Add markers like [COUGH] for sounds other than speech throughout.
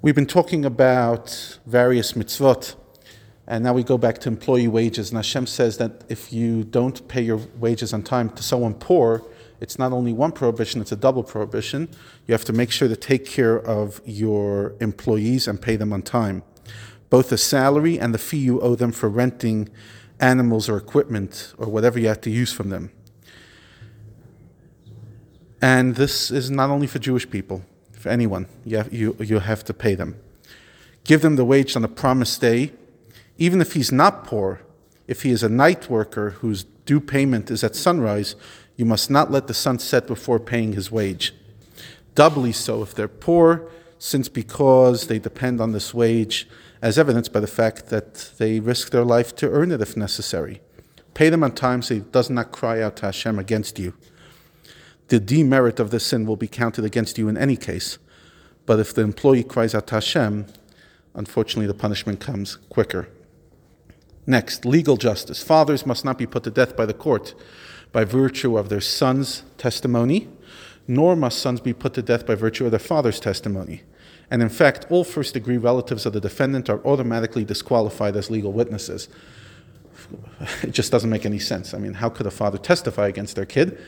We've been talking about various mitzvot, and now we go back to employee wages. And Hashem says that if you don't pay your wages on time to someone poor, it's not only one prohibition, it's a double prohibition. You have to make sure to take care of your employees and pay them on time. Both the salary and the fee you owe them for renting animals or equipment or whatever you have to use from them. And this is not only for Jewish people, for anyone. You have, you, you have to pay them. Give them the wage on the promised day, even if he's not poor. If he is a night worker whose due payment is at sunrise, you must not let the sun set before paying his wage. Doubly so if they're poor, since because they depend on this wage, as evidenced by the fact that they risk their life to earn it if necessary. Pay them on time so he does not cry out to Hashem against you. The demerit of the sin will be counted against you in any case, but if the employee cries out to Hashem, unfortunately the punishment comes quicker. Next, legal justice. Fathers must not be put to death by the court by virtue of their son's testimony, nor must sons be put to death by virtue of their father's testimony. And in fact, all first degree relatives of the defendant are automatically disqualified as legal witnesses. [LAUGHS] It just doesn't make any sense. I mean, how could a father testify against their kid?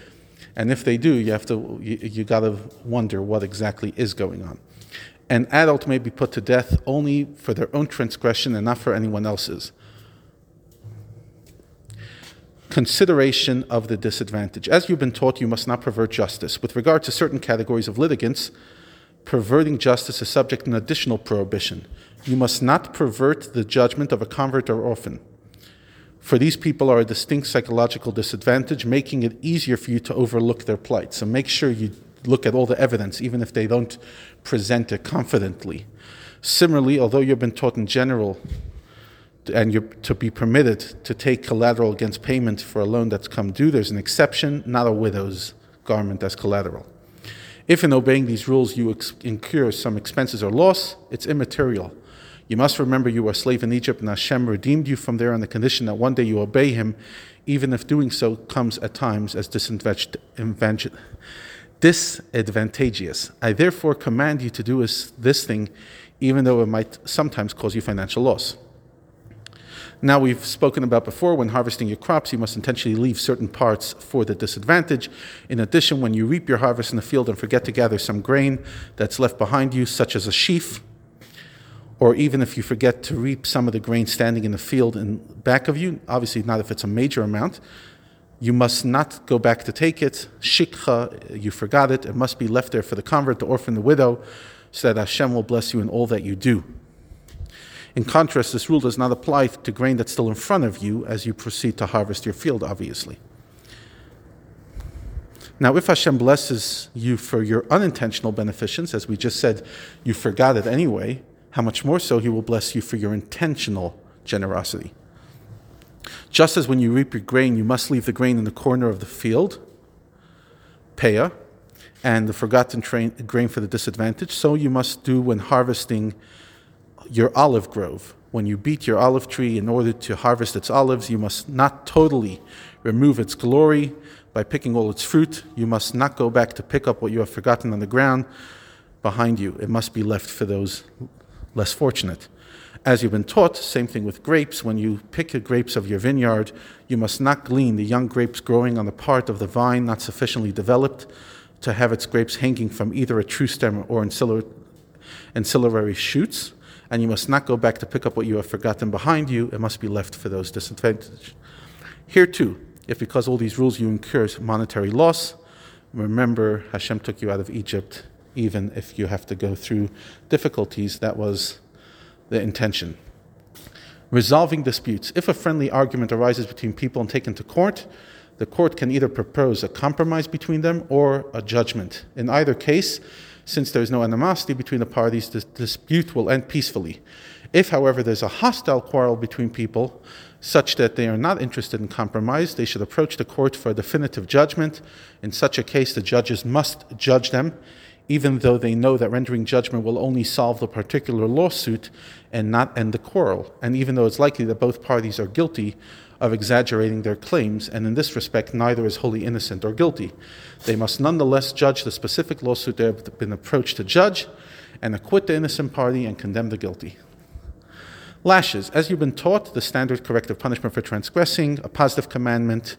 And if they do, you have to you, you got to wonder what exactly is going on. An adult may be put to death only for their own transgression and not for anyone else's consideration of the disadvantage. As you've been taught, you must not pervert justice. With regard to certain categories of litigants, perverting justice is subject to an additional prohibition. You must not pervert the judgment of a convert or orphan. For these people are a distinct psychological disadvantage, making it easier for you to overlook their plight. So make sure you look at all the evidence, even if they don't present it confidently. Similarly, although you've been taught in general and you're to be permitted to take collateral against payment for a loan that's come due, there's an exception, not a widow's garment as collateral. If in obeying these rules you incur some expenses or loss, it's immaterial. You must remember you were a slave in Egypt and Hashem redeemed you from there on the condition that one day you obey Him, even if doing so comes at times as disadvantageous. I therefore command you to do this thing, even though it might sometimes cause you financial loss. Now, we've spoken about before when harvesting your crops, you must intentionally leave certain parts for the disadvantage. In addition, when you reap your harvest in the field and forget to gather some grain that's left behind you, such as a sheaf, or even if you forget to reap some of the grain standing in the field in back of you, obviously not if it's a major amount, you must not go back to take it. Shikha, you forgot it, it must be left there for the convert, the orphan, the widow, so that Hashem will bless you in all that you do. In contrast, this rule does not apply to grain that's still in front of you as you proceed to harvest your field, obviously. Now, if Hashem blesses you for your unintentional beneficence, as we just said, you forgot it anyway, how much more so He will bless you for your intentional generosity. Just as when you reap your grain, you must leave the grain in the corner of the field, peah, and the forgotten train, grain for the disadvantage, so you must do when harvesting your olive grove. When you beat your olive tree in order to harvest its olives, you must not totally remove its glory by picking all its fruit. You must not go back to pick up what you have forgotten on the ground behind you. It must be left for those less fortunate. As you've been taught, same thing with grapes. When you pick the grapes of your vineyard, you must not glean the young grapes growing on the part of the vine not sufficiently developed to have its grapes hanging from either a true stem or ancillary shoots and you must not go back to pick up what you have forgotten behind you. It must be left for those disadvantaged. Here too, if because all these rules you incur monetary loss, remember Hashem took you out of Egypt, even if you have to go through difficulties. That was the intention. Resolving disputes. If a friendly argument arises between people and taken to court, the court can either propose a compromise between them or a judgment. In either case, since there is no animosity between the parties, the dispute will end peacefully. If, however, there's a hostile quarrel between people, such that they are not interested in compromise, they should approach the court for a definitive judgment. In such a case, the judges must judge them, even though they know that rendering judgment will only solve the particular lawsuit and not end the quarrel. And even though it's likely that both parties are guilty of exaggerating their claims, and in this respect, neither is wholly innocent or guilty. They must nonetheless judge the specific lawsuit they have been approached to judge, and acquit the innocent party and condemn the guilty. Lashes. As you've been taught, the standard corrective punishment for transgressing a positive commandment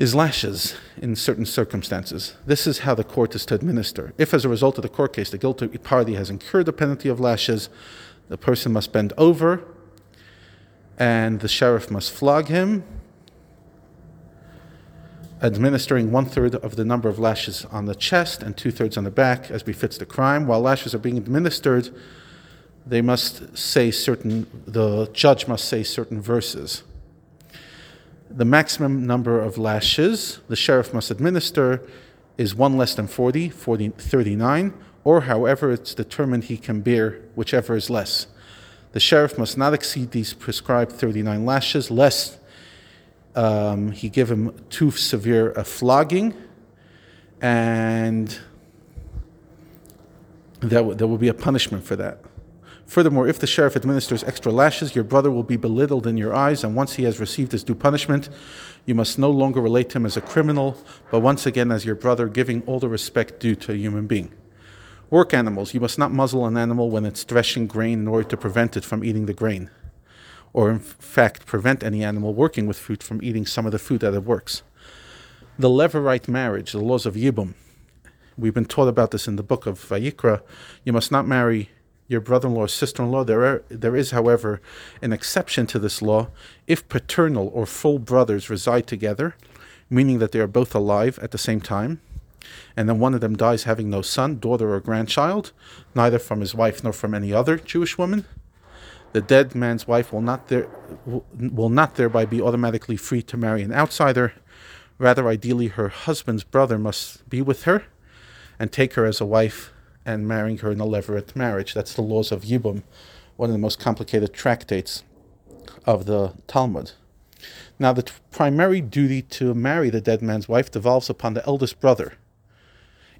is lashes in certain circumstances. This is how the court is to administer. If, as a result of the court case, the guilty party has incurred the penalty of lashes, the person must bend over and the sheriff must flog him, administering one third of the number of lashes on the chest and two thirds on the back, as befits the crime. While lashes are being administered, they must say certain, the judge must say certain verses. The maximum number of lashes the sheriff must administer is one less than 40, 40 39, or however it's determined he can bear, whichever is less. The sheriff must not exceed these prescribed 39 lashes, lest um, he give him too severe a flogging, and there, w- there will be a punishment for that. Furthermore, if the sheriff administers extra lashes, your brother will be belittled in your eyes, and once he has received his due punishment, you must no longer relate to him as a criminal, but once again as your brother, giving all the respect due to a human being. Work animals. You must not muzzle an animal when it's threshing grain in order to prevent it from eating the grain, or in fact, prevent any animal working with food from eating some of the food that it works. The Levirate marriage, the laws of Yibum. We've been taught about this in the book of Vayikra. You must not marry your brother-in-law or sister-in-law. There, are, there is, however, an exception to this law if paternal or full brothers reside together, meaning that they are both alive at the same time and then one of them dies having no son, daughter, or grandchild, neither from his wife nor from any other Jewish woman, the dead man's wife will not there, will not thereby be automatically free to marry an outsider. Rather, ideally, her husband's brother must be with her and take her as a wife and marrying her in a levirate marriage. That's the laws of Yibum, one of the most complicated tractates of the Talmud. Now, the t- primary duty to marry the dead man's wife devolves upon the eldest brother.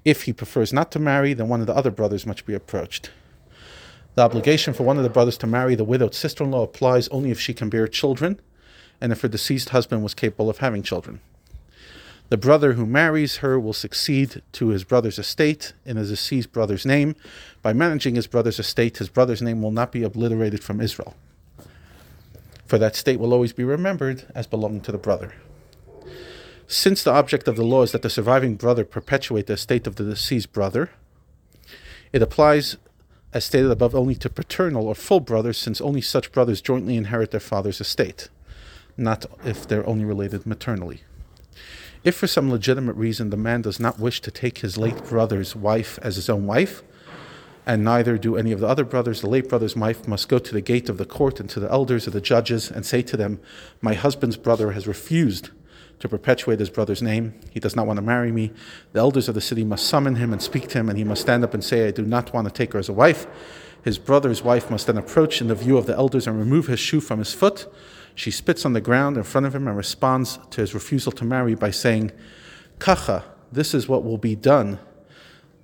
If he prefers not to marry, then one of the other brothers must be approached. The obligation for one of the brothers to marry the widowed sister in law applies only if she can bear children and if her deceased husband was capable of having children. The brother who marries her will succeed to his brother's estate in his deceased brother's name. By managing his brother's estate, his brother's name will not be obliterated from Israel. For that state will always be remembered as belonging to the brother. Since the object of the law is that the surviving brother perpetuate the estate of the deceased brother, it applies, as stated above, only to paternal or full brothers, since only such brothers jointly inherit their father's estate, not if they're only related maternally. If for some legitimate reason the man does not wish to take his late brother's wife as his own wife, and neither do any of the other brothers, the late brother's wife must go to the gate of the court and to the elders of the judges and say to them, My husband's brother has refused to perpetuate his brother's name. He does not want to marry me. The elders of the city must summon him and speak to him, and he must stand up and say, I do not want to take her as a wife. His brother's wife must then approach in the view of the elders and remove his shoe from his foot. She spits on the ground in front of him and responds to his refusal to marry by saying, Kacha, this is what will be done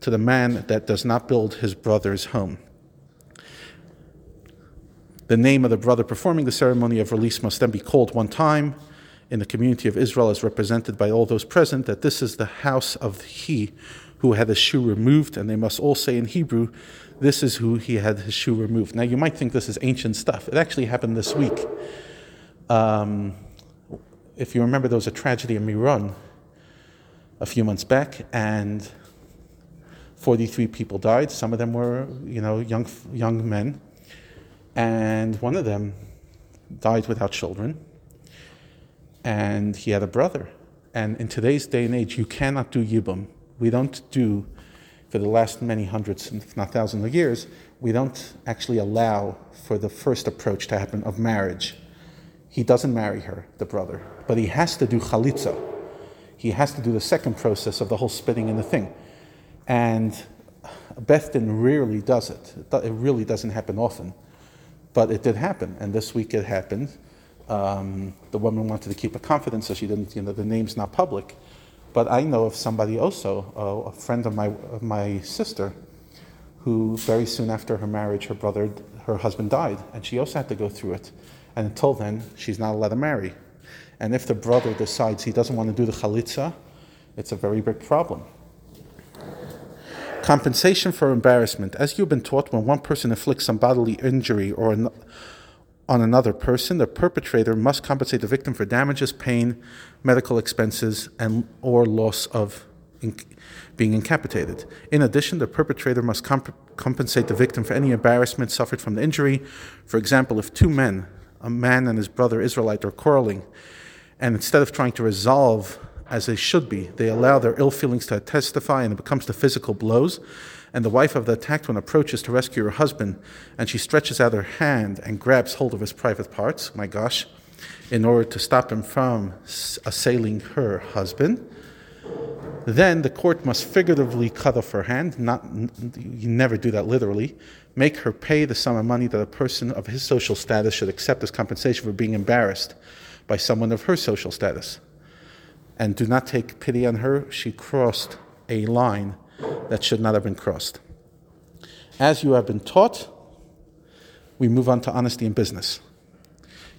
to the man that does not build his brother's home. The name of the brother performing the ceremony of release must then be called one time in the community of Israel as represented by all those present that this is the house of he who had his shoe removed, and they must all say in Hebrew, this is who he had his shoe removed. Now, you might think this is ancient stuff. It actually happened this week. Um, if you remember, there was a tragedy in Miron a few months back, and 43 people died. Some of them were, you know, young, young men. And one of them died without children and he had a brother. And in today's day and age, you cannot do yibum. We don't do, for the last many hundreds, if not thousands of years, we don't actually allow for the first approach to happen of marriage. He doesn't marry her, the brother, but he has to do chalitza. He has to do the second process of the whole spitting in the thing. And Beth Din rarely does it. It really doesn't happen often. But it did happen, and this week it happened um, the woman wanted to keep a confidence, so she didn't, you know, the name's not public. But I know of somebody also, uh, a friend of my, of my sister, who very soon after her marriage, her brother, her husband died, and she also had to go through it. And until then, she's not allowed to marry. And if the brother decides he doesn't want to do the chalitza, it's a very big problem. Compensation for embarrassment. As you've been taught, when one person inflicts some bodily injury or an, on another person, the perpetrator must compensate the victim for damages, pain, medical expenses, and or loss of in, being incapacitated. In addition, the perpetrator must comp- compensate the victim for any embarrassment suffered from the injury. For example, if two men, a man and his brother Israelite, are quarreling, and instead of trying to resolve as they should be, they allow their ill feelings to testify, and it becomes to physical blows. And the wife of the attacked one approaches to rescue her husband, and she stretches out her hand and grabs hold of his private parts. My gosh, in order to stop him from assailing her husband. Then the court must figuratively cut off her hand, not you never do that literally, make her pay the sum of money that a person of his social status should accept as compensation for being embarrassed by someone of her social status. And do not take pity on her, she crossed a line that should not have been crossed. As you have been taught, we move on to honesty in business.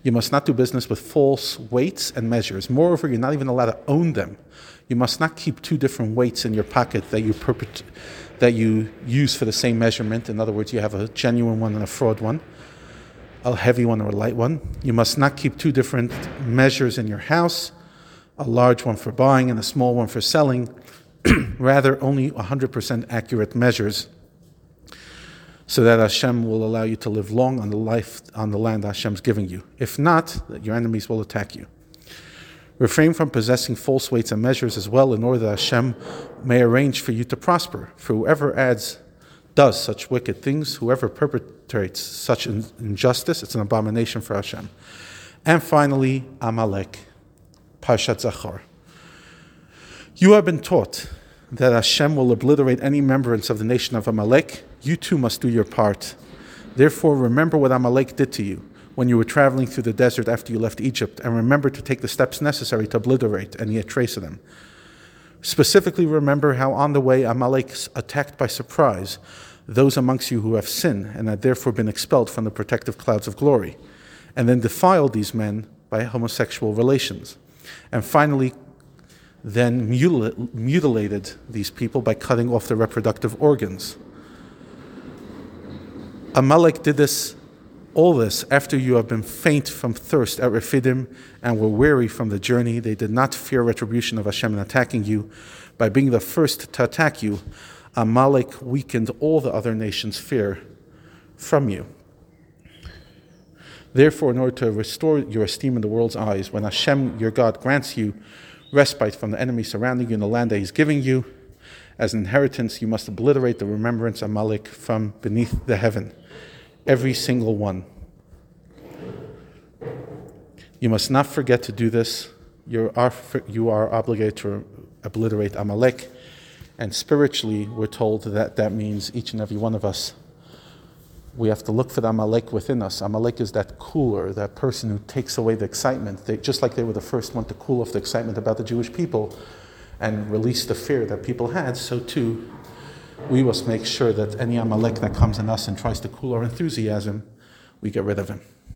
You must not do business with false weights and measures. Moreover, you're not even allowed to own them. You must not keep two different weights in your pocket that you perpet- that you use for the same measurement. In other words, you have a genuine one and a fraud one, a heavy one or a light one. You must not keep two different measures in your house, a large one for buying and a small one for selling. [CLEARS THROAT] Rather, only 100% accurate measures so that Hashem will allow you to live long on the life on the land Hashem's giving you. If not, your enemies will attack you. Refrain from possessing false weights and measures as well, in order that Hashem may arrange for you to prosper. For whoever adds, does such wicked things, whoever perpetrates such injustice, it's an abomination for Hashem. And finally, Amalek, Parshat Zachor. You have been taught that Hashem will obliterate any remembrance of the nation of Amalek you too must do your part. Therefore, remember what Amalek did to you when you were traveling through the desert after you left Egypt, and remember to take the steps necessary to obliterate any trace of them. Specifically, remember how on the way Amalek attacked by surprise those amongst you who have sinned and had therefore been expelled from the protective clouds of glory, and then defiled these men by homosexual relations. And finally, then mutilated these people by cutting off their reproductive organs. Amalek did this, all this, after you have been faint from thirst at Rephidim and were weary from the journey. They did not fear retribution of Hashem in attacking you. By being the first to attack you, Amalek weakened all the other nations' fear from you. Therefore, in order to restore your esteem in the world's eyes, when Hashem, your God, grants you respite from the enemy surrounding you in the land that He's giving you, as an inheritance, you must obliterate the remembrance of Amalek from beneath the heaven every single one. You must not forget to do this. You are, you are obligated to obliterate Amalek. And spiritually, we're told that that means each and every one of us, we have to look for the Amalek within us. Amalek is that cooler, that person who takes away the excitement. They, just like they were the first one to cool off the excitement about the Jewish people and release the fear that people had, so too we must make sure that any Amalek that comes in us and tries to cool our enthusiasm, we get rid of him.